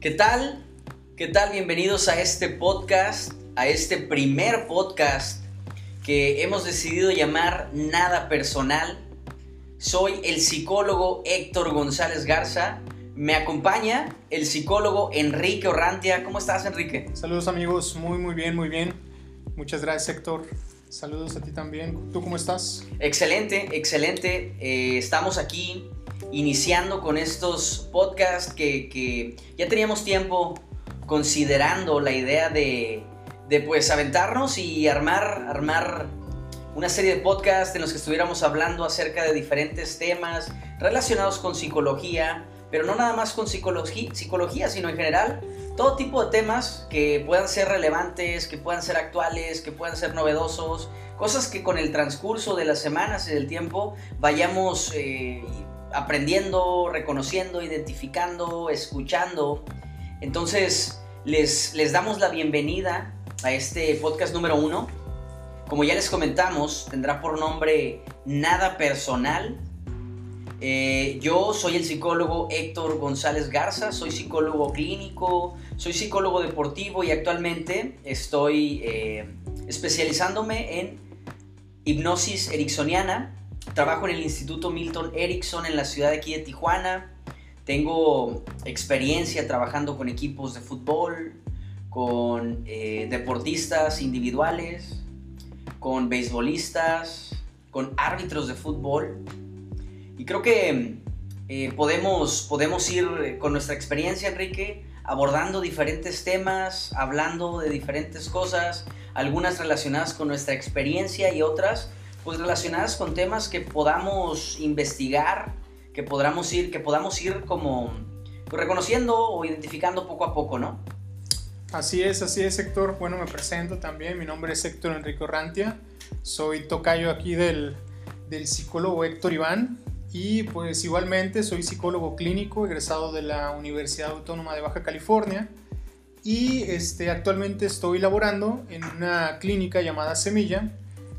¿Qué tal? ¿Qué tal? Bienvenidos a este podcast, a este primer podcast que hemos decidido llamar Nada Personal. Soy el psicólogo Héctor González Garza. Me acompaña el psicólogo Enrique Orrantia. ¿Cómo estás, Enrique? Saludos amigos, muy muy bien, muy bien. Muchas gracias, Héctor. Saludos a ti también. ¿Tú cómo estás? Excelente, excelente. Eh, estamos aquí iniciando con estos podcasts que, ya teníamos tiempo considerando la idea de, de, pues aventarnos y armar, armar una serie de podcasts en los que estuviéramos hablando acerca de diferentes temas relacionados con psicología, pero no nada más con psicología, psicología sino en general todo tipo de temas que puedan ser relevantes, que puedan ser actuales, que puedan ser novedosos, cosas que con el transcurso de las semanas y del tiempo vayamos eh, aprendiendo, reconociendo, identificando, escuchando. Entonces, les, les damos la bienvenida a este podcast número uno. Como ya les comentamos, tendrá por nombre Nada Personal eh, yo soy el psicólogo Héctor González Garza, soy psicólogo clínico, soy psicólogo deportivo y actualmente estoy eh, especializándome en hipnosis ericksoniana. Trabajo en el Instituto Milton Erickson en la ciudad de aquí de Tijuana. Tengo experiencia trabajando con equipos de fútbol, con eh, deportistas individuales, con beisbolistas, con árbitros de fútbol y creo que eh, podemos, podemos ir con nuestra experiencia, Enrique, abordando diferentes temas, hablando de diferentes cosas, algunas relacionadas con nuestra experiencia y otras pues relacionadas con temas que podamos investigar, que podamos ir, que podamos ir como pues, reconociendo o identificando poco a poco, ¿no? Así es, así es, Héctor. Bueno, me presento también. Mi nombre es Héctor Enrique Rantia. Soy tocayo aquí del, del psicólogo Héctor Iván. Y pues igualmente soy psicólogo clínico egresado de la Universidad Autónoma de Baja California y este, actualmente estoy laborando en una clínica llamada Semilla.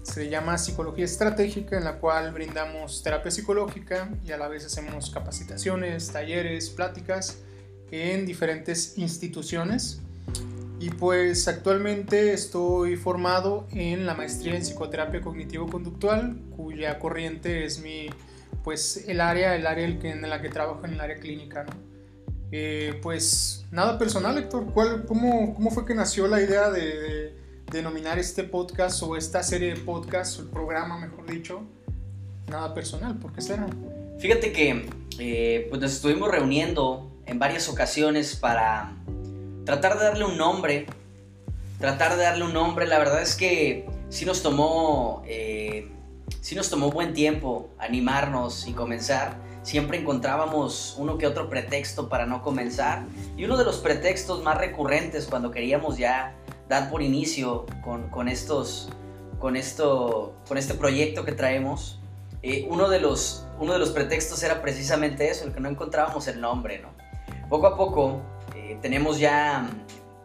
Se llama Psicología Estratégica en la cual brindamos terapia psicológica y a la vez hacemos capacitaciones, talleres, pláticas en diferentes instituciones. Y pues actualmente estoy formado en la maestría en psicoterapia cognitivo-conductual, cuya corriente es mi pues el área, el área en la que trabajo en el área clínica, ¿no? Eh, pues nada personal, Héctor, ¿Cuál, cómo, cómo, fue que nació la idea de, denominar este podcast o esta serie de podcasts, el programa, mejor dicho, nada personal? ¿Por qué será? Fíjate que eh, pues nos estuvimos reuniendo en varias ocasiones para tratar de darle un nombre, tratar de darle un nombre, la verdad es que sí nos tomó... Eh, sí nos tomó buen tiempo animarnos y comenzar. Siempre encontrábamos uno que otro pretexto para no comenzar. Y uno de los pretextos más recurrentes cuando queríamos ya dar por inicio con, estos, con, esto, con este proyecto que traemos, eh, uno, de los, uno de los pretextos era precisamente eso, el que no encontrábamos el nombre. ¿no? Poco a poco eh, tenemos ya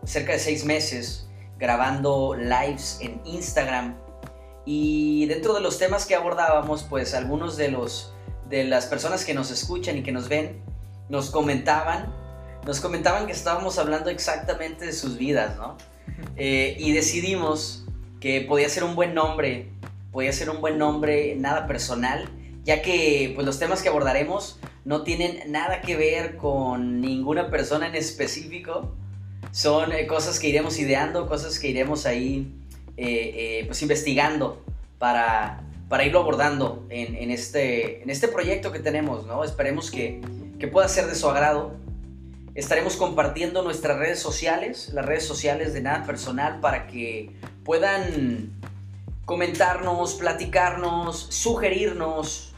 cerca de seis meses grabando lives en Instagram y dentro de los temas que abordábamos, pues algunos de, los, de las personas que nos escuchan y que nos ven nos comentaban, nos comentaban que estábamos hablando exactamente de sus vidas, ¿no? Eh, y decidimos que podía ser un buen nombre, podía ser un buen nombre, nada personal, ya que pues los temas que abordaremos no tienen nada que ver con ninguna persona en específico, son eh, cosas que iremos ideando, cosas que iremos ahí eh, pues investigando para, para irlo abordando en, este, en este proyecto que tenemos, ¿no? Esperemos que, que pueda ser de su agrado. Estaremos compartiendo nuestras redes sociales, las redes sociales de Nada Personal, para que puedan comentarnos, platicarnos, sugerirnos,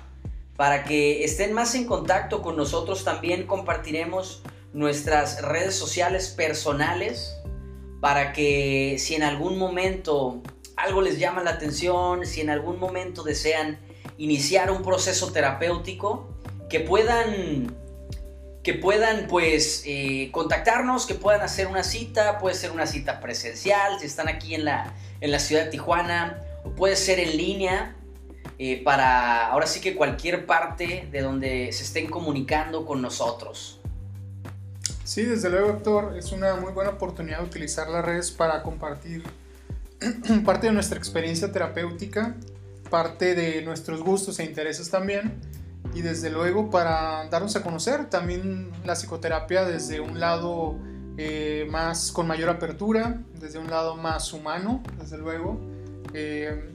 para que estén más en contacto con nosotros. También compartiremos nuestras redes sociales personales para que si en algún momento algo les llama la atención, si en algún momento desean iniciar un proceso terapéutico, que puedan, que puedan pues eh, contactarnos, que puedan hacer una cita, puede ser una cita presencial, si están aquí en la, en la ciudad de Tijuana, o puede ser en línea, eh, para ahora sí que cualquier parte de donde se estén comunicando con nosotros. Sí, desde luego, Héctor, es una muy buena oportunidad utilizar las redes para compartir parte de nuestra experiencia terapéutica, parte de nuestros gustos e intereses también, y desde luego para darnos a conocer también la psicoterapia desde un lado eh, más con mayor apertura, desde un lado más humano, desde luego. Eh,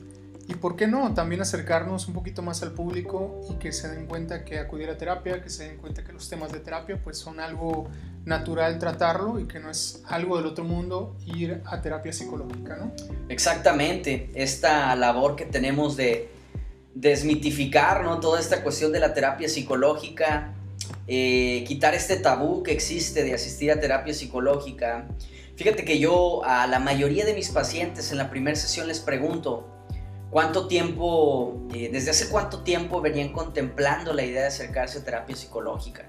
y por qué no, también acercarnos un poquito más al público y que se den cuenta que acudir a terapia, que se den cuenta que los temas de terapia pues son algo natural tratarlo y que no es algo del otro mundo ir a terapia psicológica, ¿no? Exactamente, esta labor que tenemos de desmitificar, ¿no? Toda esta cuestión de la terapia psicológica, eh, quitar este tabú que existe de asistir a terapia psicológica. Fíjate que yo a la mayoría de mis pacientes en la primera sesión les pregunto, ¿cuánto tiempo, eh, desde hace cuánto tiempo venían contemplando la idea de acercarse a terapia psicológica?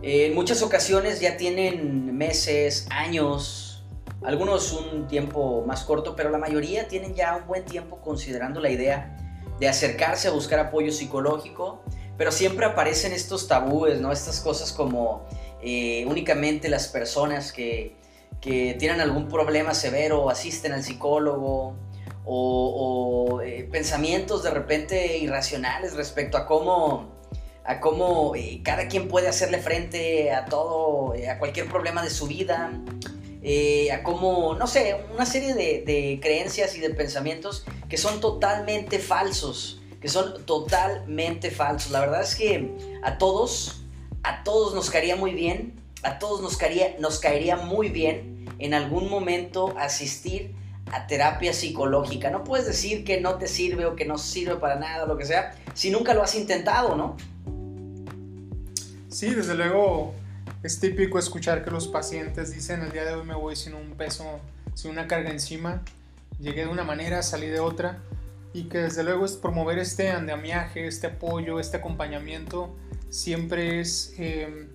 en muchas ocasiones ya tienen meses, años, algunos un tiempo más corto, pero la mayoría tienen ya un buen tiempo considerando la idea de acercarse a buscar apoyo psicológico, pero siempre aparecen estos tabúes, ¿no? Estas cosas como eh, únicamente las personas que, que, tienen algún problema severo asisten al psicólogo, o, eh, pensamientos de repente irracionales respecto a cómo a cómo eh, cada quien puede hacerle frente a todo, a cualquier problema de su vida, eh, a cómo, no sé, una serie de, creencias y de pensamientos que son totalmente falsos, que son totalmente falsos. La verdad es que a todos, a todos nos caería muy bien, a todos nos caería, nos caería muy bien en algún momento asistir a terapia psicológica. No puedes decir que no te sirve o que no sirve para nada, lo que sea, si nunca lo has intentado, ¿no? Sí, desde luego es típico escuchar que los pacientes dicen el día de hoy me voy sin un peso, sin una carga encima, llegué de una manera, salí de otra y que desde luego es promover este andamiaje, este apoyo, este acompañamiento, siempre es em,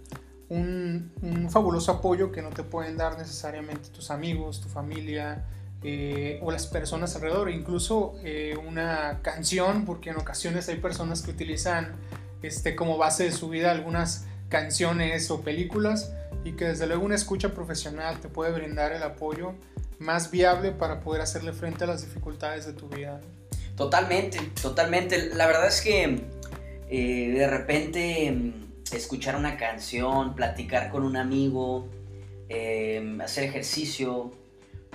un, fabuloso apoyo que no te pueden dar necesariamente tus amigos, tu familia eh, o las personas alrededor, incluso eh, una canción, porque en ocasiones hay personas que utilizan este, como base de su vida algunas canciones o películas y que desde luego una escucha profesional te puede brindar el apoyo más viable para poder hacerle frente a las dificultades de tu vida. Totalmente, totalmente. La verdad es que eh, de repente mm, escuchar una canción, platicar con un amigo, em, hacer ejercicio,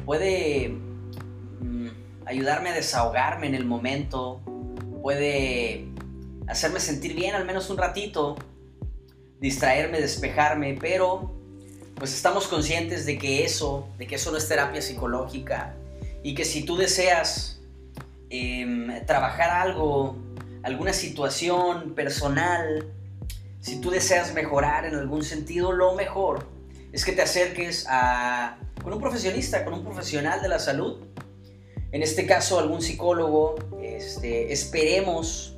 puede mm, ayudarme a desahogarme en el momento, puede hacerme sentir bien al menos un ratito, distraerme, despejarme, pero pues estamos conscientes de que eso, de que eso no es terapia psicológica y que si tú deseas em, trabajar algo, alguna situación personal, si tú deseas mejorar en algún sentido, lo mejor es que te acerques a, con un profesionista, con un profesional de la salud. En este caso, algún psicólogo. Este, esperemos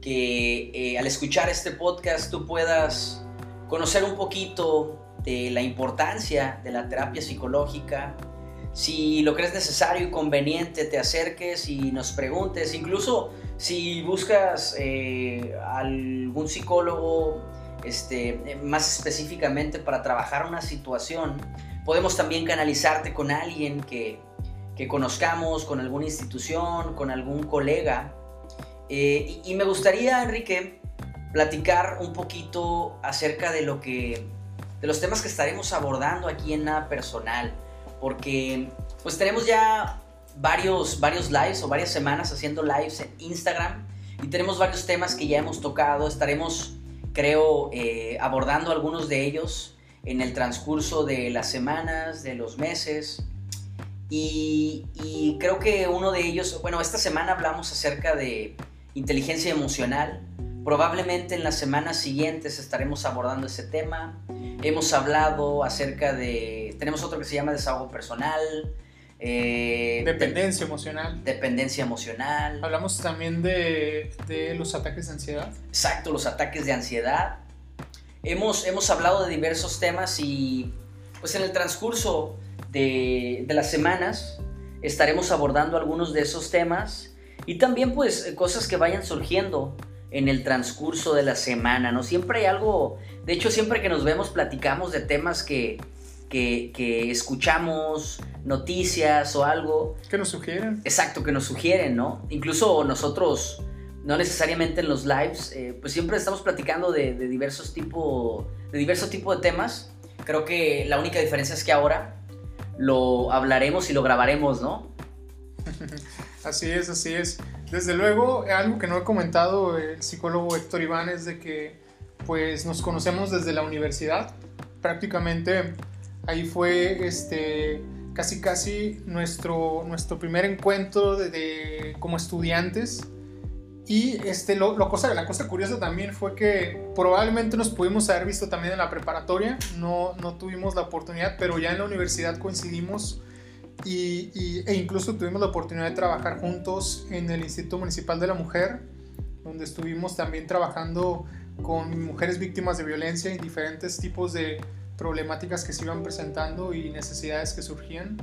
que eh, al escuchar este podcast tú puedas conocer un poquito de la importancia de la terapia psicológica. Si lo crees necesario y conveniente, te acerques y nos preguntes. Incluso si buscas eh, algún psicólogo este, más específicamente para trabajar una situación, podemos también canalizarte con alguien que, que conozcamos, con alguna institución, con algún colega eh, y, me gustaría, Enrique, platicar un poquito acerca de lo que, de los temas que estaremos abordando aquí en Nada Personal, porque pues tenemos ya varios, varios lives o varias semanas haciendo lives en Instagram y tenemos varios temas que ya hemos tocado, estaremos, creo, eh, abordando algunos de ellos en el transcurso de las semanas, de los meses. Y, y, creo que uno de ellos, bueno, esta semana hablamos acerca de inteligencia emocional. Probablemente en las semanas siguientes estaremos abordando ese tema. Hemos hablado acerca de... Tenemos otro que se llama desahogo personal. Eh, dependencia emocional. Dependencia emocional. Hablamos también de, de, los ataques de ansiedad. Exacto, los ataques de ansiedad. Hemos, hemos hablado de diversos temas y pues en el transcurso de, de las semanas estaremos abordando algunos de esos temas y también pues cosas que vayan surgiendo en el transcurso de la semana, ¿no? Siempre hay algo, de hecho siempre que nos vemos platicamos de temas que, que, escuchamos, noticias o algo. Que nos sugieren. Exacto, que nos sugieren, ¿no? Incluso nosotros, no necesariamente en los lives, eh, pues siempre estamos platicando de, diversos tipo, de diversos tipos de temas. Creo que la única diferencia es que ahora lo hablaremos y lo grabaremos, ¿no? así es, así es. Desde luego, algo que no he comentado el psicólogo Héctor Iván es de que pues nos conocemos desde la universidad. Prácticamente ahí fue este casi casi nuestro, nuestro primer encuentro de, como estudiantes. Y este, lo, cosa, la cosa curiosa también fue que probablemente nos pudimos haber visto también en la preparatoria, no, no tuvimos la oportunidad, pero ya en la universidad coincidimos y, e incluso tuvimos la oportunidad de trabajar juntos en el Instituto Municipal de la Mujer, donde estuvimos también trabajando con mujeres víctimas de violencia y diferentes tipos de problemáticas que se iban presentando y necesidades que surgían,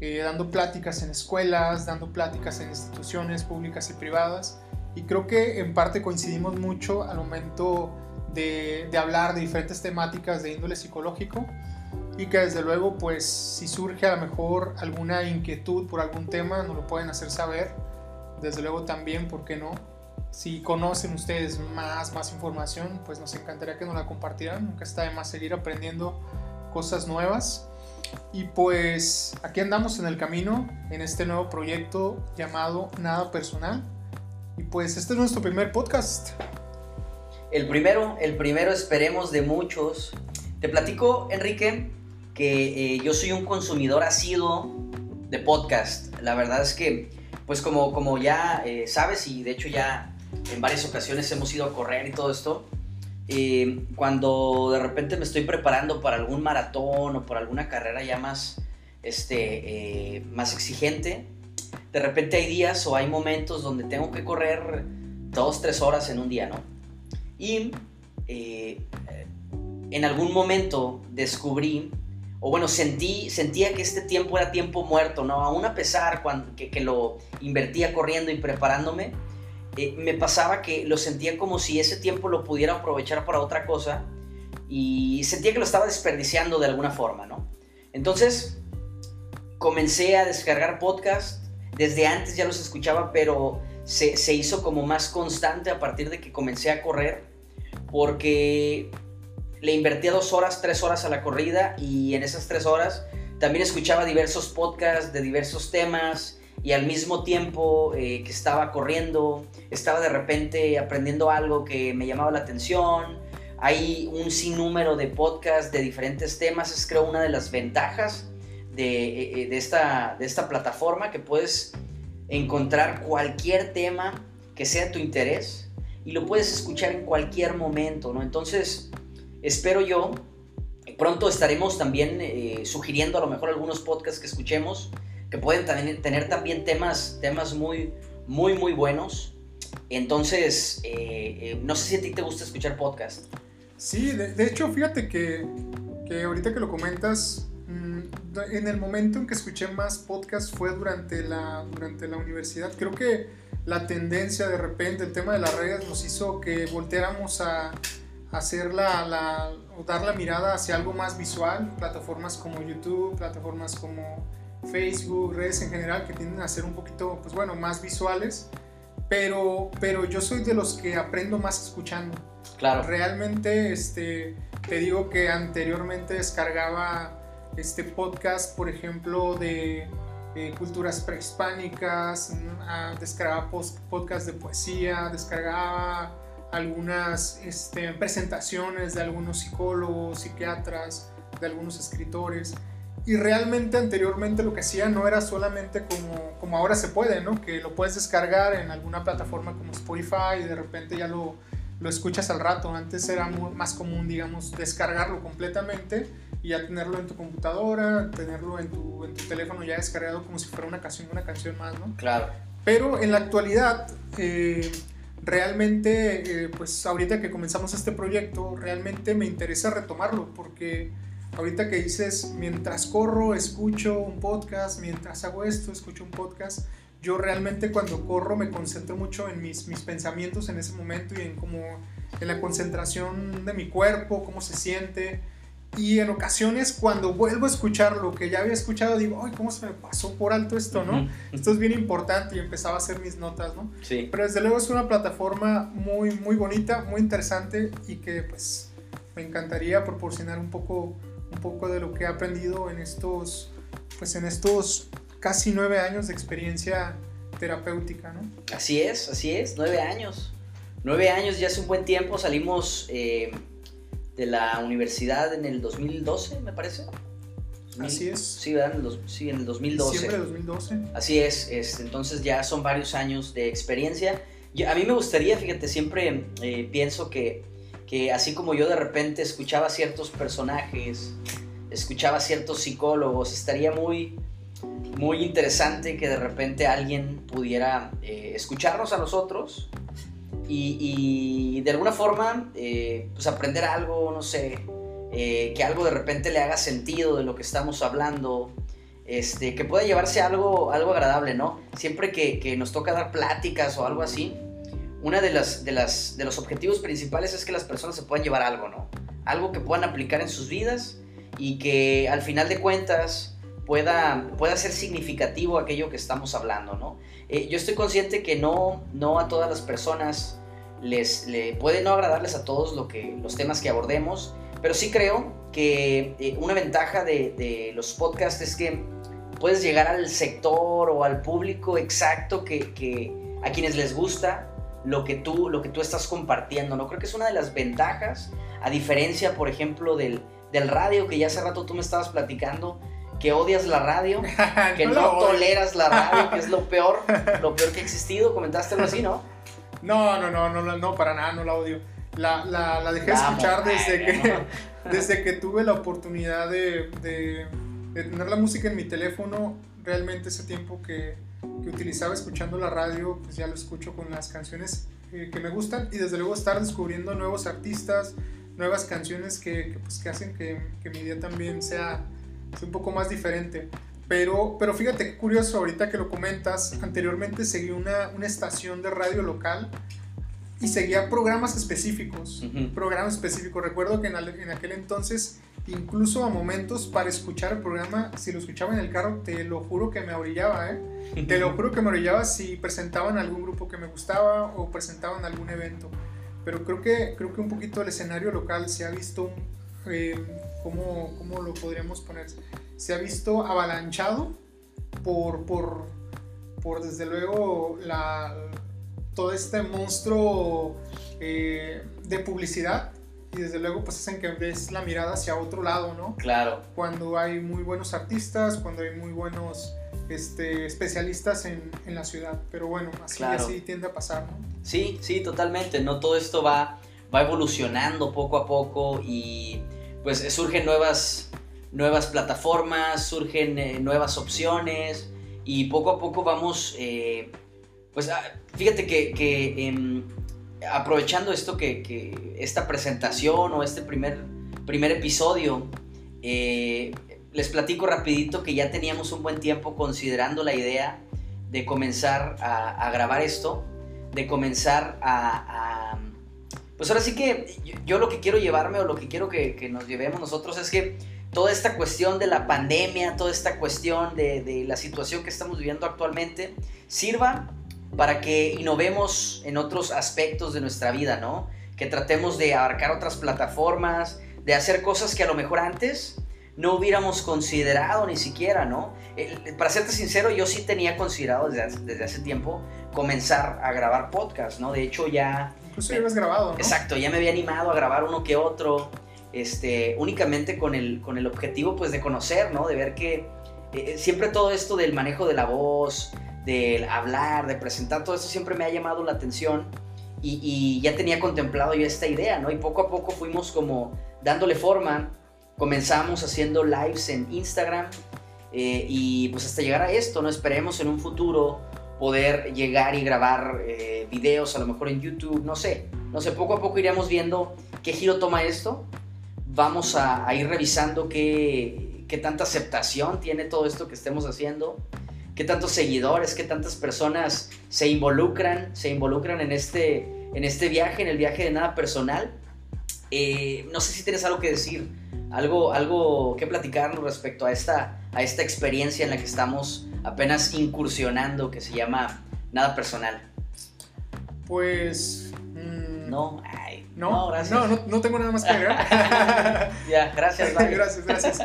eh, dando pláticas en escuelas, dando pláticas en instituciones públicas y privadas. Y creo que en parte coincidimos mucho al momento de, de hablar de diferentes temáticas de índole psicológico y que desde luego pues si surge a lo mejor alguna inquietud por algún tema nos lo pueden hacer saber. Desde luego también por qué no si conocen ustedes más más información pues nos encantaría que nos la compartieran. Nunca está de más seguir aprendiendo cosas nuevas. Y pues aquí andamos en el camino en este nuevo proyecto llamado Nada Personal. Y pues este es nuestro primer podcast. El primero el primero esperemos de muchos. Te platico Enrique que eh, yo soy un consumidor asiduo de podcast. La verdad es que, pues como, como ya eh, sabes, y de hecho ya en varias ocasiones hemos ido a correr y todo esto, eh, cuando de repente me estoy preparando para algún maratón o por alguna carrera ya más, este, más exigente, de repente hay días o hay momentos donde tengo que correr dos, tres horas en un día, ¿no? Y en algún momento descubrí o bueno, sentí, sentía que este tiempo era tiempo muerto, ¿no? Aún a pesar cuando, que, lo invertía corriendo y preparándome, eh, me pasaba que lo sentía como si ese tiempo lo pudiera aprovechar para otra cosa y sentía que lo estaba desperdiciando de alguna forma, ¿no? Entonces, comencé a descargar podcast, desde antes ya los escuchaba, pero se, se hizo como más constante a partir de que comencé a correr, porque le invertía dos horas, tres horas a la corrida y en esas tres horas también escuchaba diversos podcasts de diversos temas y al mismo tiempo eh, que estaba corriendo, estaba de repente aprendiendo algo que me llamaba la atención. Hay un sinnúmero de podcasts de diferentes temas, es creo una de las ventajas de, eh, de, esta, de esta plataforma que puedes encontrar cualquier tema que sea tu interés y lo puedes escuchar en cualquier momento, ¿no? Entonces, espero yo, pronto estaremos también eh, sugiriendo a lo mejor algunos podcasts que escuchemos, que pueden también, tener también temas, temas muy, muy, muy buenos. Entonces, eh, eh, no sé si a ti te gusta escuchar podcasts. Sí, de, hecho, fíjate que, que, ahorita que lo comentas, mm, en el momento en que escuché más podcasts fue durante la, durante la universidad. Creo que la tendencia de repente, el tema de las redes nos hizo que volteáramos a, hacer la, o dar la mirada hacia algo más visual, plataformas como YouTube, plataformas como Facebook, redes en general que tienden a ser un poquito, pues bueno, más visuales, pero, pero yo soy de los que aprendo más escuchando. Claro. Realmente, este, te digo que anteriormente descargaba este podcast, por ejemplo, de culturas prehispánicas, ah, descargaba podcast de poesía, descargaba algunas este, presentaciones de algunos psicólogos, psiquiatras, de algunos escritores. Y realmente anteriormente lo que hacía no era solamente como, como ahora se puede, ¿no? Que lo puedes descargar en alguna plataforma como Spotify y de repente ya lo, lo escuchas al rato. Antes era más común, digamos, descargarlo completamente y ya tenerlo en tu computadora, tenerlo en tu, en tu teléfono ya descargado como si fuera una canción, una canción más, ¿no? Claro. Pero en la actualidad... Eh, realmente, eh, pues ahorita que comenzamos este proyecto, realmente me interesa retomarlo porque ahorita que dices, mientras corro, escucho un podcast, mientras hago esto, escucho un podcast, yo realmente cuando corro me concentro mucho en mis, mis pensamientos en ese momento y en como en la concentración de mi cuerpo, cómo se siente. Y en ocasiones cuando vuelvo a escuchar lo que ya había escuchado, digo, ay, ¿cómo se me pasó por alto esto, no? Esto es bien importante y empezaba a hacer mis notas, ¿no? Sí. Pero desde luego es una plataforma muy, muy bonita, muy interesante y que pues me encantaría proporcionar un poco, un poco de lo que he aprendido en estos, pues en estos casi nueve años de experiencia terapéutica, ¿no? Así es, así es, nueve años. Nueve años ya es un buen tiempo, salimos... Eh de la universidad en el 2012, me parece. Así es. Sí, ¿verdad? En el, sí, en el 2012. Siempre 2012. Así es, entonces ya son varios años de experiencia. a mí me gustaría, fíjate, siempre eh, pienso que, que así como yo de repente escuchaba ciertos personajes, escuchaba ciertos psicólogos, estaría muy, muy interesante que de repente alguien pudiera eh, escucharnos a nosotros y, de alguna forma, eh, pues aprender algo, no sé, eh, que algo de repente le haga sentido de lo que estamos hablando, este, que pueda llevarse algo, algo agradable, ¿no? Siempre que, nos toca dar pláticas o algo así, una de las, de las de los objetivos principales es que las personas se puedan llevar algo, ¿no? Algo que puedan aplicar en sus vidas y que al final de cuentas pueda, pueda ser significativo aquello que estamos hablando, ¿no? Eh, yo estoy consciente que no, no a todas las personas les le puede no agradarles a todos lo que, los temas que abordemos, pero sí creo que eh, una ventaja de, los podcasts es que puedes llegar al sector o al público exacto que, a quienes les gusta lo que, tú, lo que tú estás compartiendo, ¿no? Creo que es una de las ventajas, a diferencia, por ejemplo, del, del radio, que ya hace rato tú me estabas platicando, que odias la radio, que no, toleras la radio, que es lo peor, lo peor que ha existido. Comentaste algo así, ¿no? No, no, no, no, no, para nada, no la odio. La, la, la dejé escuchar desde que, desde que tuve la oportunidad de, de, tener la música en mi teléfono. Realmente ese tiempo que, que, utilizaba escuchando la radio, pues ya lo escucho con las canciones eh, que me gustan y desde luego estar descubriendo nuevos artistas, nuevas canciones que, que, pues, que hacen que, que mi día también sea es un poco más diferente. Pero, pero fíjate curioso, ahorita que lo comentas, anteriormente seguí una, una estación de radio local y seguía programas específicos. Programas específicos. Recuerdo que en, en, aquel entonces, incluso a momentos para escuchar el programa, si lo escuchaba en el carro, te lo juro que me orillaba, ¿eh? te lo juro que me orillaba si presentaban algún grupo que me gustaba o presentaban algún evento. Pero creo que, creo que un poquito el escenario local se ha visto eh, ¿cómo, ¿cómo, lo podríamos poner? Se ha visto avalanchado por, por, por desde luego, la, todo este monstruo eh, de publicidad y desde luego pues hacen que ves la mirada hacia otro lado, ¿no? Claro. Cuando hay muy buenos artistas, cuando hay muy buenos este, especialistas en, en la ciudad, pero bueno, así, así tiende a pasar, ¿no? Sí, sí, totalmente, no todo esto va, va evolucionando poco a poco y pues surgen nuevas, nuevas plataformas, surgen eh, nuevas opciones y poco a poco vamos, eh, pues ah, fíjate que, em, aprovechando esto que, esta presentación o este primer, primer episodio, eh, les platico rapidito que ya teníamos un buen tiempo considerando la idea de comenzar a, grabar esto, de comenzar a pues ahora sí que yo, lo que quiero llevarme o lo que quiero que, nos llevemos nosotros es que toda esta cuestión de la pandemia, toda esta cuestión de, la situación que estamos viviendo actualmente, sirva para que innovemos en otros aspectos de nuestra vida, ¿no? Que tratemos de abarcar otras plataformas, de hacer cosas que a lo mejor antes no hubiéramos considerado ni siquiera, ¿no? para serte sincero, yo sí tenía considerado desde, desde hace tiempo comenzar a grabar podcast, ¿no? De hecho ya Incluso ya habías grabado, ¿no? Exacto, ya me había animado a grabar uno que otro, este, únicamente con el, con el objetivo pues de conocer, ¿no? De ver que eh, siempre todo esto del manejo de la voz, del hablar, de presentar, todo eso siempre me ha llamado la atención y, ya tenía contemplado yo esta idea, ¿no? Y poco a poco fuimos como dándole forma, comenzamos haciendo lives en Instagram eh, y pues hasta llegar a esto, ¿no? Esperemos en un futuro poder llegar y grabar eh, videos, a lo mejor en YouTube, no sé, no sé, poco a poco iremos viendo qué giro toma esto, vamos a, ir revisando qué, qué, tanta aceptación tiene todo esto que estemos haciendo qué tantos seguidores, qué tantas personas se involucran, se involucran en este, en este viaje, en el viaje de nada personal. Eh, no sé si tienes algo que decir, algo, algo que platicarnos respecto a esta, a esta experiencia en la que estamos apenas incursionando, que se llama nada personal. Pues... Mm, no, no, no, gracias. No, tengo nada más que agregar. ya, gracias. gracias, gracias.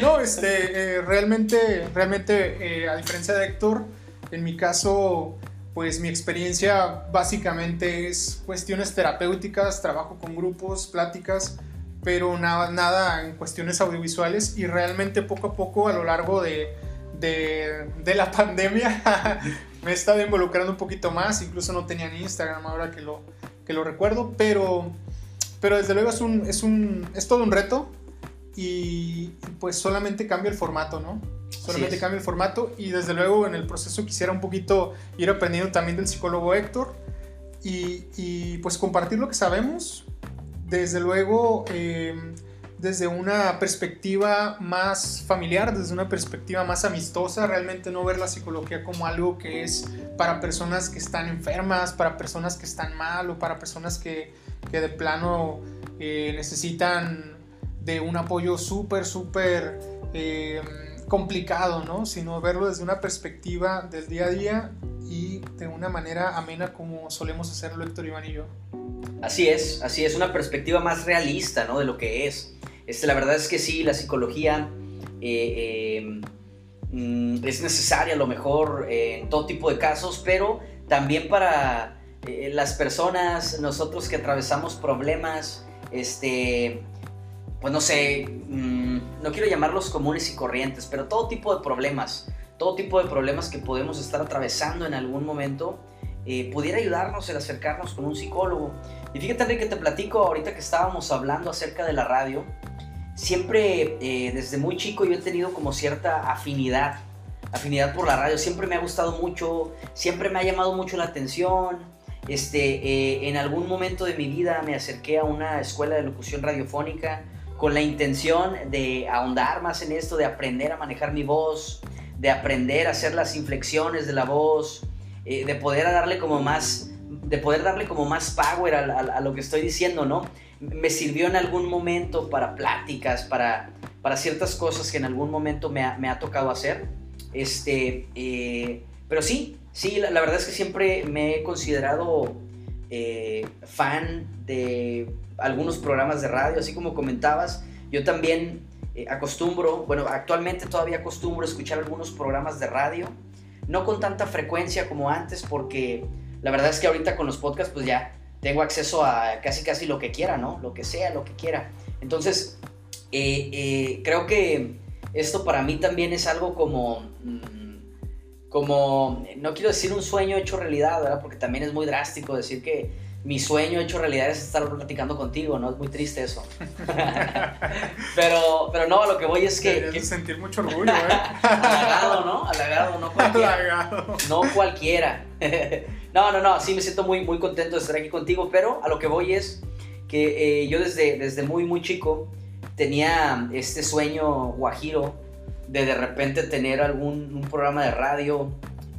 No, este, eh, realmente, realmente, eh, a diferencia de Héctor, en mi caso, pues mi experiencia básicamente es cuestiones terapéuticas, trabajo con grupos, pláticas, pero nada, nada en cuestiones audiovisuales y realmente poco a poco a lo largo de, de, de la pandemia me he estado involucrando un poquito más, incluso no tenía ni Instagram ahora que lo, que lo recuerdo, pero, pero desde luego es, un, es, un, es todo un reto y pues solamente cambia el formato, ¿no? Solamente cambia el formato y desde luego en el proceso quisiera un poquito ir aprendiendo también del psicólogo Héctor y, y pues compartir lo que sabemos, desde luego eh, desde una perspectiva más familiar, desde una perspectiva más amistosa, realmente no ver la psicología como algo que es para personas que están enfermas, para personas que están mal o para personas que, que de plano eh, necesitan de un apoyo súper, súper eh, complicado, ¿no? Sino verlo desde una perspectiva del día a día y de una manera amena como solemos hacerlo Héctor Iván y yo. Así es, así es, una perspectiva más realista, ¿no? De lo que es. Este, la verdad es que sí, la psicología eh, eh, mm, es necesaria a lo mejor en todo tipo de casos, pero también para las personas, nosotros que atravesamos problemas, este, pues no sé, mm, no quiero llamarlos comunes y corrientes, pero todo tipo de problemas, todo tipo de problemas que podemos estar atravesando en algún momento, eh, pudiera ayudarnos el acercarnos con un psicólogo. Y fíjate, Enrique, te platico ahorita que estábamos hablando acerca de la radio. Siempre, eh, desde muy chico, yo he tenido como cierta afinidad, afinidad por la radio. Siempre me ha gustado mucho, siempre me ha llamado mucho la atención. Este, eh, en algún momento de mi vida me acerqué a una escuela de locución radiofónica con la intención de ahondar más en esto, de aprender a manejar mi voz, de aprender a hacer las inflexiones de la voz, eh, de poder darle como más, de poder darle como más power a, lo que estoy diciendo, ¿no? Me sirvió en algún momento para pláticas, para, para ciertas cosas que en algún momento me ha, tocado hacer. Este, eh, pero sí, sí, la, verdad es que siempre me he considerado eh, fan de algunos programas de radio, así como comentabas. Yo también eh, acostumbro, bueno, actualmente todavía acostumbro escuchar algunos programas de radio, no con tanta frecuencia como antes, porque la verdad es que ahorita con los podcasts, pues ya tengo acceso a casi casi lo que quiera, ¿no? Lo que sea, lo que quiera. Entonces, eh, eh, creo que esto para mí también es algo como... Mm, como, no quiero decir un sueño hecho realidad, ¿verdad? Porque también es muy drástico decir que mi sueño hecho realidad es estar platicando contigo, ¿no? Es muy triste eso. pero, pero no, lo que voy es que... que... sentir mucho orgullo, ¿eh? Halagado, ¿no? Halagado, no cualquiera. Halagado. No cualquiera. no, no, no, sí me siento muy, muy contento de estar aquí contigo, pero a lo que voy es que eh, yo desde, desde muy, muy chico tenía este sueño guajiro de de repente tener algún un programa de radio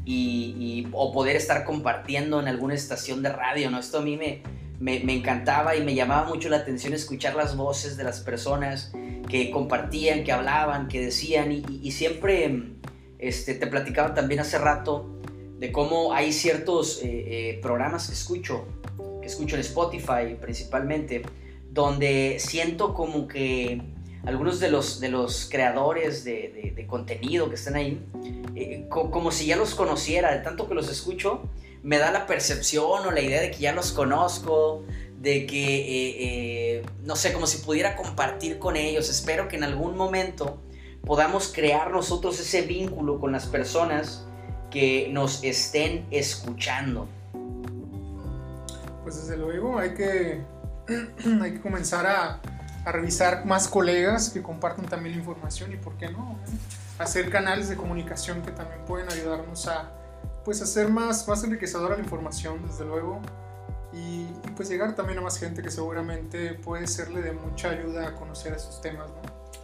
y, o poder estar compartiendo en alguna estación de radio, ¿no? Esto a mí me, me, encantaba y me llamaba mucho la atención escuchar las voces de las personas que compartían, que hablaban, que decían y, siempre este, te platicaba también hace rato de cómo hay ciertos eh, eh, programas que escucho, que escucho en Spotify principalmente, donde siento como que algunos de los, de los creadores de, de, contenido que están ahí, eh, como si ya los conociera, de tanto que los escucho, me da la percepción o la idea de que ya los conozco, de que, eh, eh, no sé, como si pudiera compartir con ellos. Espero que en algún momento podamos crear nosotros ese vínculo con las personas que nos estén escuchando. Pues desde luego hay que, hay que comenzar a a revisar más colegas que compartan también la información y, ¿por qué no? Hacer canales de comunicación que también pueden ayudarnos a pues hacer más, más enriquecedora la información, desde luego, y, pues llegar también a más gente que seguramente puede serle de mucha ayuda a conocer esos temas.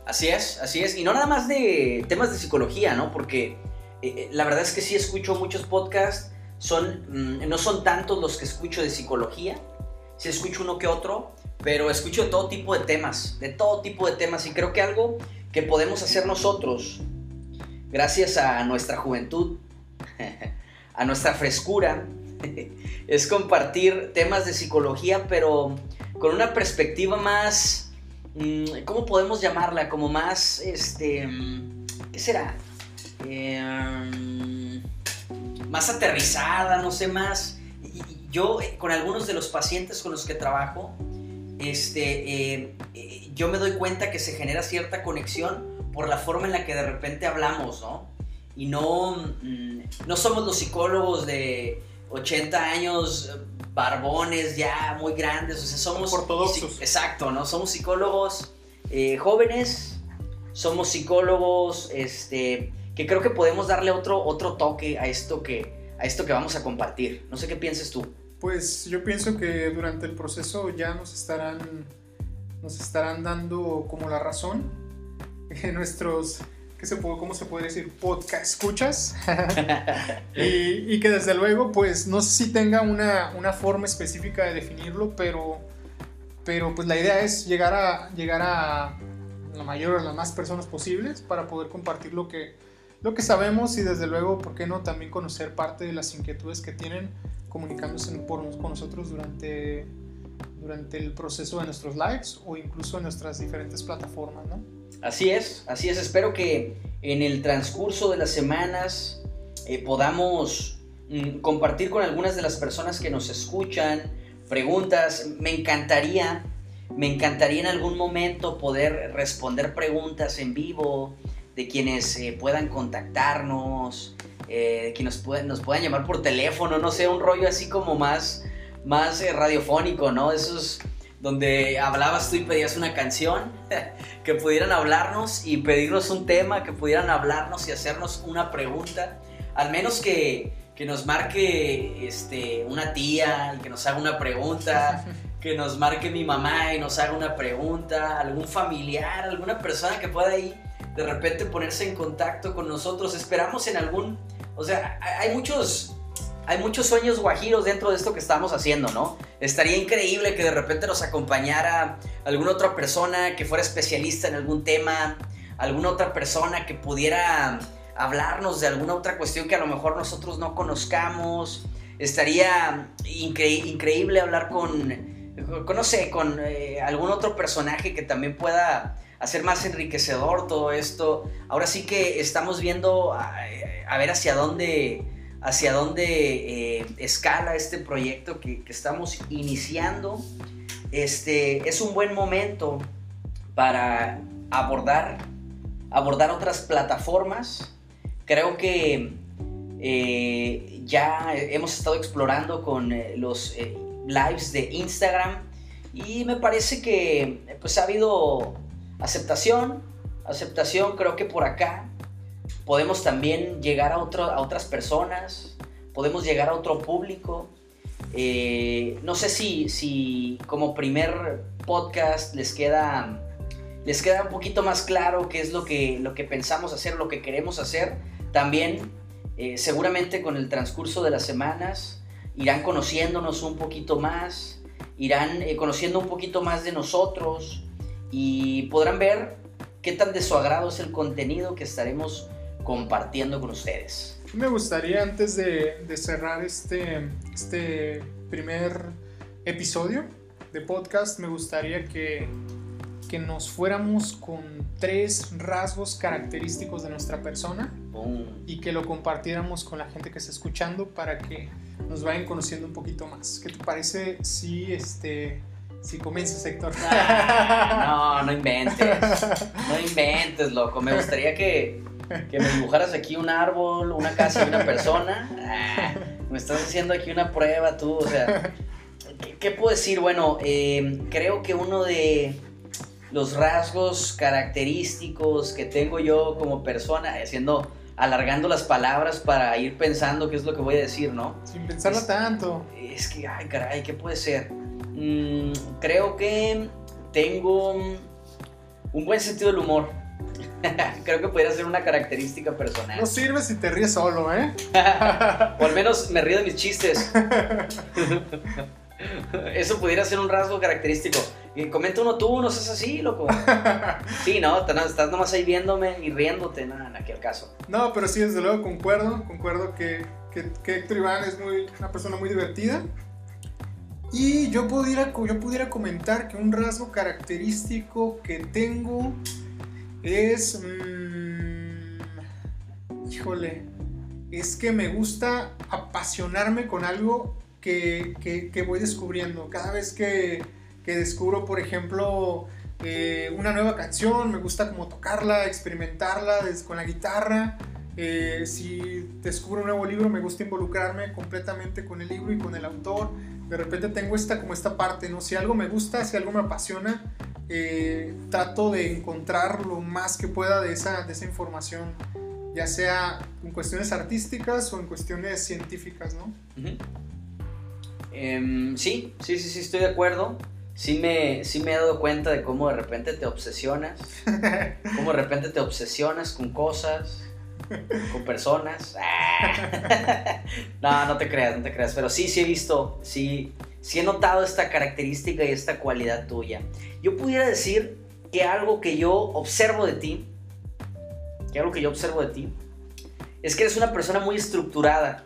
Así es, así es, y no nada más de temas de psicología, ¿no? Porque eh, la verdad es que sí escucho muchos podcasts, son, mm, no son tantos los que escucho de psicología, sí escucho uno que otro, pero escucho de todo tipo de temas, de todo tipo de temas y creo que algo que podemos hacer nosotros, gracias a nuestra juventud, a nuestra frescura, es compartir temas de psicología, pero con una perspectiva más, mm, ¿cómo podemos llamarla? Como más, este, ¿qué será? Em, más aterrizada, no sé, más. Yo, eh, con algunos de los pacientes con los que trabajo, este, eh, eh, yo me doy cuenta que se genera cierta conexión por la forma en la que de repente hablamos, ¿no? Y no, mm, no somos los psicólogos de 80 años, barbones ya muy grandes, o sea, somos... Ortodoxos. Exacto, ¿no? Somos psicólogos jóvenes, somos psicólogos, este, que creo que podemos darle otro, otro toque a esto, que, a esto que vamos a compartir. No sé qué pienses tú. Pues yo pienso que durante el proceso ya nos estarán, nos estarán dando como la razón en nuestros, ¿qué se puede, ¿cómo se puede decir? Podcast escuchas. y, y, que desde luego, pues no sé si tenga una, una forma específica de definirlo, pero, pero pues la idea es llegar a, llegar a la mayor o las más personas posibles para poder compartir lo que, lo que sabemos y desde luego, ¿por qué no también conocer parte de las inquietudes que tienen comunicándose con nosotros durante, durante el proceso de nuestros lives o incluso en nuestras diferentes plataformas, ¿no? Así es, así es. Espero que en el transcurso de las semanas eh, podamos mm, compartir con algunas de las personas que nos escuchan preguntas. Me encantaría, me encantaría en algún momento poder responder preguntas en vivo, de quienes eh, puedan contactarnos, eh, que nos puedan, nos puedan llamar por teléfono, no sé, un rollo así como más, más eh, radiofónico, ¿no? Esos donde hablabas tú y pedías una canción, que pudieran hablarnos y pedirnos un tema, que pudieran hablarnos y hacernos una pregunta, al menos que, que nos marque este, una tía y que nos haga una pregunta, que nos marque mi mamá y nos haga una pregunta, algún familiar, alguna persona que pueda ir de repente ponerse en contacto con nosotros. Esperamos en algún, o sea, hay muchos, hay muchos sueños guajiros dentro de esto que estamos haciendo, ¿no? Estaría increíble que de repente nos acompañara alguna otra persona que fuera especialista en algún tema, alguna otra persona que pudiera hablarnos de alguna otra cuestión que a lo mejor nosotros no conozcamos. Estaría increíble hablar con, no sé, con eh, algún otro personaje que también pueda hacer más enriquecedor todo esto. Ahora sí que estamos viendo a, ver hacia dónde, hacia dónde eh, escala este proyecto que, estamos iniciando. Este, es un buen momento para abordar, abordar otras plataformas. Creo que eh, ya hemos estado explorando con eh, los lives de Instagram y me parece que pues ha habido Aceptación, aceptación, creo que por acá podemos también llegar a, otro, a otras personas, podemos llegar a otro público. Eh, no sé si, si como primer podcast les queda, les queda un poquito más claro qué es lo que, lo que pensamos hacer, lo que queremos hacer. También, eh, seguramente con el transcurso de las semanas, irán conociéndonos un poquito más, irán eh, conociendo un poquito más de nosotros, y podrán ver qué tan de su agrado es el contenido que estaremos compartiendo con ustedes. Me gustaría antes de, cerrar este, este primer episodio de podcast, me gustaría que, que nos fuéramos con tres rasgos característicos de nuestra persona y que lo compartiéramos con la gente que está escuchando para que nos vayan conociendo un poquito más. ¿Qué te parece si este, si comienza sector. no, no inventes. No inventes, loco. Me gustaría que, que me dibujaras aquí un árbol, una casa y una persona. Ah, me estás haciendo aquí una prueba tú, o sea. ¿Qué, puedo decir? Bueno, eh, creo que uno de los rasgos característicos que tengo yo como persona, haciendo, alargando las palabras para ir pensando qué es lo que voy a decir, ¿no? Sin pensarlo tanto. Es que, ay, caray, ¿qué puede ser? Mm, creo que tengo un buen sentido del humor. Creo que podría ser una característica personal. No sirve si te ríes solo, ¿eh? o al menos me río de mis chistes. Eso pudiera ser un rasgo característico. Comenta uno tú, no seas así, loco. Sí, no, estás nomás ahí viéndome y riéndote, nada, en aquel caso. No, pero sí, desde luego concuerdo, concuerdo que, que, Héctor Iván es muy, una persona muy divertida. Y yo pudiera, yo pudiera comentar que un rasgo característico que tengo es... Mmm, híjole, es que me gusta apasionarme con algo que, voy descubriendo. Cada vez que, descubro, por ejemplo, eh, una nueva canción, me gusta como tocarla, experimentarla con la guitarra. Eh, si descubro un nuevo libro, me gusta involucrarme completamente con el libro y con el autor. De repente tengo esta como esta parte, ¿no? Si algo me gusta, si algo me apasiona, eh, trato de encontrar lo más que pueda de esa, de esa información, ya sea en cuestiones artísticas o en cuestiones científicas, ¿no? Em, sí, sí, sí, sí, estoy de acuerdo. Sí me, sí me he dado cuenta de cómo de repente te obsesionas. cómo de repente te obsesionas con cosas, con personas. no, no te creas, no te creas. Pero sí, sí he visto, sí, sí he notado esta característica y esta cualidad tuya. Yo pudiera decir que algo que yo observo de ti, que algo que yo observo de ti, es que eres una persona muy estructurada.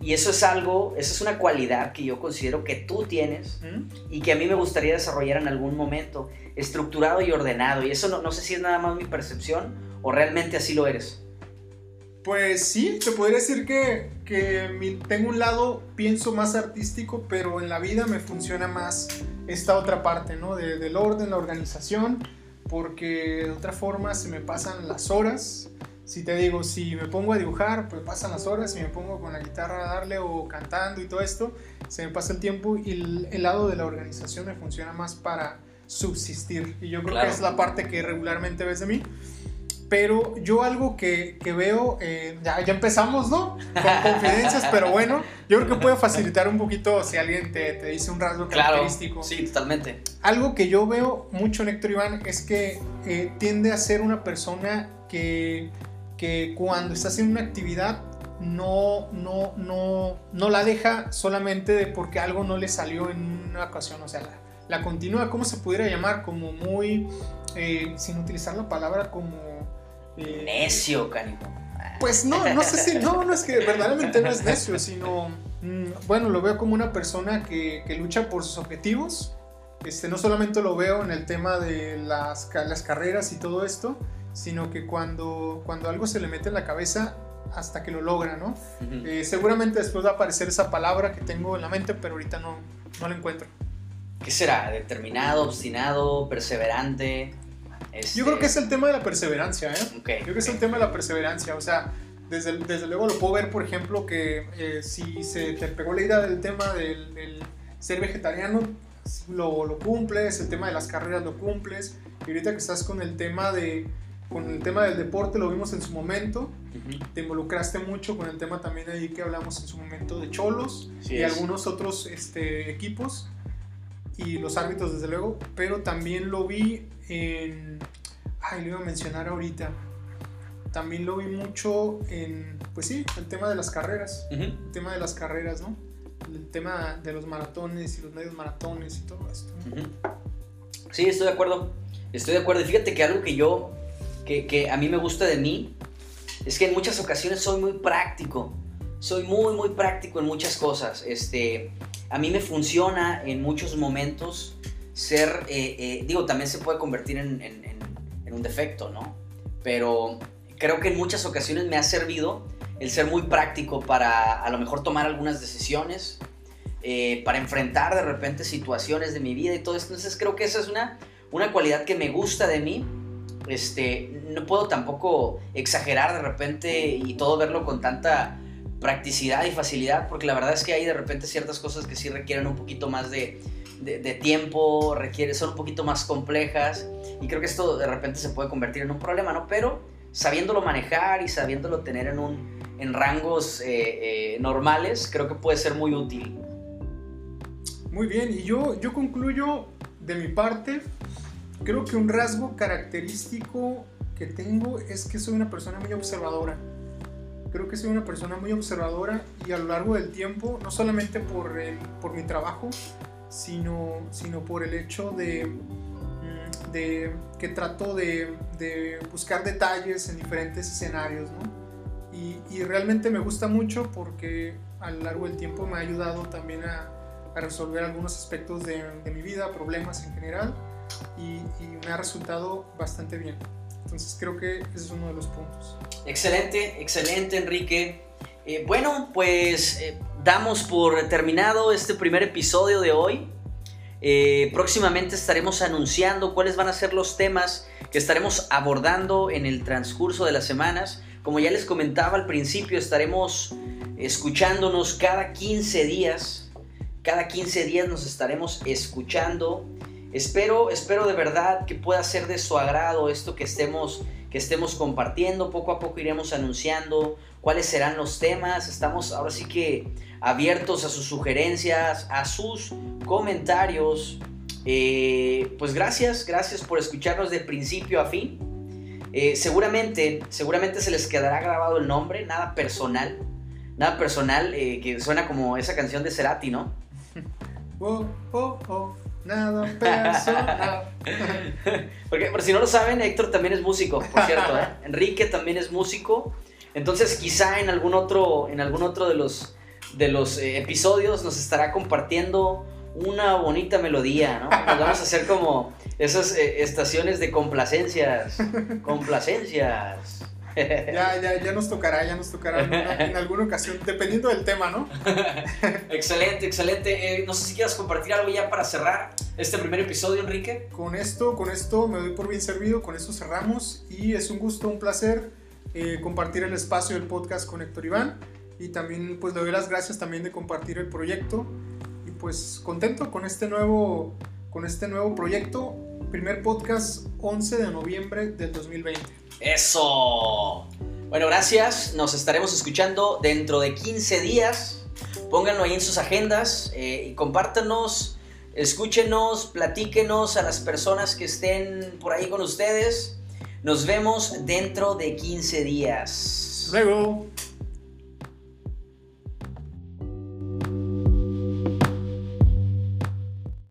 Y eso es algo, esa es una cualidad que yo considero que tú tienes y que a mí me gustaría desarrollar en algún momento, estructurado y ordenado. Y eso no, no sé si es nada más mi percepción o realmente así lo eres. Pues sí, te podría decir que, que tengo un lado, pienso más artístico, pero en la vida me funciona más esta otra parte, ¿no? del orden, la organización, porque de otra forma se me pasan las horas si te digo, si me pongo a dibujar, pues pasan las horas, si me pongo con la guitarra a darle o cantando y todo esto, se me pasa el tiempo y el, lado de la organización me funciona más para subsistir. Y yo creo que es la parte que regularmente ves de mí. Pero yo algo que, que veo, eh, ya, ya, empezamos, ¿no? Con confidencias, pero bueno, yo creo que puede facilitar un poquito si alguien te, te dice un rasgo característico. Sí, totalmente. Algo que yo veo mucho en Héctor Iván es que eh, tiende a ser una persona que que cuando está haciendo una actividad no, no, no, no la deja solamente porque algo no le salió en una ocasión, o sea, la, continúa, ¿cómo se pudiera llamar? Como muy, eh, sin utilizar la palabra como... Eh, necio, canijo. Pues no, no sé si, no, no es que verdaderamente no es necio, sino, mm, bueno, lo veo como una persona que, que, lucha por sus objetivos. Este, no solamente lo veo en el tema de las, las carreras y todo esto, sino que cuando, cuando algo se le mete en la cabeza hasta que lo logra, ¿no? Eh, seguramente después va a aparecer esa palabra que tengo en la mente, pero ahorita no, no la encuentro. ¿Qué será? ¿Determinado, obstinado, perseverante? Yo creo que es el tema de la perseverancia, ¿eh? Yo creo que es el tema de la perseverancia, o sea, desde, desde luego lo puedo ver, por ejemplo, que eh, si se te pegó la idea del tema del, ser vegetariano, lo, lo, cumples, el tema de las carreras lo cumples, y ahorita que estás con el tema de, con el tema del deporte lo vimos en su momento. Te involucraste mucho con el tema también ahí que hablamos en su momento de Cholos y algunos otros este, equipos y los árbitros desde luego, pero también lo vi en... Ay, lo iba a mencionar ahorita. También lo vi mucho en, pues sí, el tema de las carreras. El tema de las carreras, ¿no? El tema de los maratones y los medios maratones y todo esto. Sí, estoy de acuerdo. Estoy de acuerdo. Y fíjate que algo que yo que, a mí me gusta de mí es que en muchas ocasiones soy muy práctico. Soy muy, muy práctico en muchas cosas. Este, a mí me funciona en muchos momentos ser, eh, eh, digo, también se puede convertir en, un defecto, ¿no? Pero creo que en muchas ocasiones me ha servido el ser muy práctico para a lo mejor tomar algunas decisiones, eh, para enfrentar de repente situaciones de mi vida y todo esto. Entonces creo que esa es una, una cualidad que me gusta de mí este, no puedo tampoco exagerar de repente y todo verlo con tanta practicidad y facilidad, porque la verdad es que hay de repente ciertas cosas que sí requieren un poquito más de, tiempo, requiere, son un poquito más complejas, y creo que esto de repente se puede convertir en un problema, ¿no? Pero sabiéndolo manejar y sabiéndolo tener en, un, en rangos eh, eh, normales, creo que puede ser muy útil. Muy bien, y yo, yo concluyo de mi parte creo que un rasgo característico que tengo es que soy una persona muy observadora. Creo que soy una persona muy observadora y a lo largo del tiempo, no solamente por, el, por mi trabajo, sino, sino por el hecho de, mm, de que trato de, de, buscar detalles en diferentes escenarios, ¿no? Y, y, realmente me gusta mucho porque a lo largo del tiempo me ha ayudado también a, a resolver algunos aspectos de, de, mi vida, problemas en general, y, y me ha resultado bastante bien. Entonces creo que ese es uno de los puntos. Excelente, excelente Enrique. Eh, bueno, pues eh, damos por terminado este primer episodio de hoy. Eh, próximamente estaremos anunciando cuáles van a ser los temas que estaremos abordando en el transcurso de las semanas. Como ya les comentaba al principio, estaremos escuchándonos cada 15 días. Cada 15 días nos estaremos escuchando. Espero, espero de verdad que pueda ser de su agrado esto que estemos, que estemos compartiendo. Poco a poco iremos anunciando cuáles serán los temas. Estamos ahora sí que abiertos a sus sugerencias, a sus comentarios. Eh, pues gracias, gracias por escucharnos de principio a fin. Eh, seguramente, seguramente se les quedará grabado el nombre, nada personal, nada personal, eh, que suena como esa canción de Cerati, ¿no? Oh, oh, oh, nada personal. Porque, por si no lo saben, Héctor también es músico, por cierto. ¿eh? Enrique también es músico. Entonces, quizá en algún otro, en algún otro de los, de los eh, episodios nos estará compartiendo una bonita melodía, ¿no? Nos vamos a hacer como esas eh, estaciones de complacencias. Complacencias. Ya, ya, ya nos tocará, ya nos tocará en, una, en alguna ocasión, dependiendo del tema, ¿no? excelente, excelente. Eh, no sé si quieras compartir algo ya para cerrar este primer episodio, Enrique. Con esto, con esto me doy por bien servido, con esto cerramos y es un gusto, un placer eh, compartir el espacio del podcast con Héctor Iván y también pues le doy las gracias también de compartir el proyecto y pues contento con este nuevo, con este nuevo proyecto, primer podcast 11 de noviembre del 2020. Eso. Bueno, gracias. Nos estaremos escuchando dentro de 15 días. Pónganlo ahí en sus agendas eh, y compártanos, escúchenos, platíquenos a las personas que estén por ahí con ustedes. Nos vemos dentro de 15 días. Luego.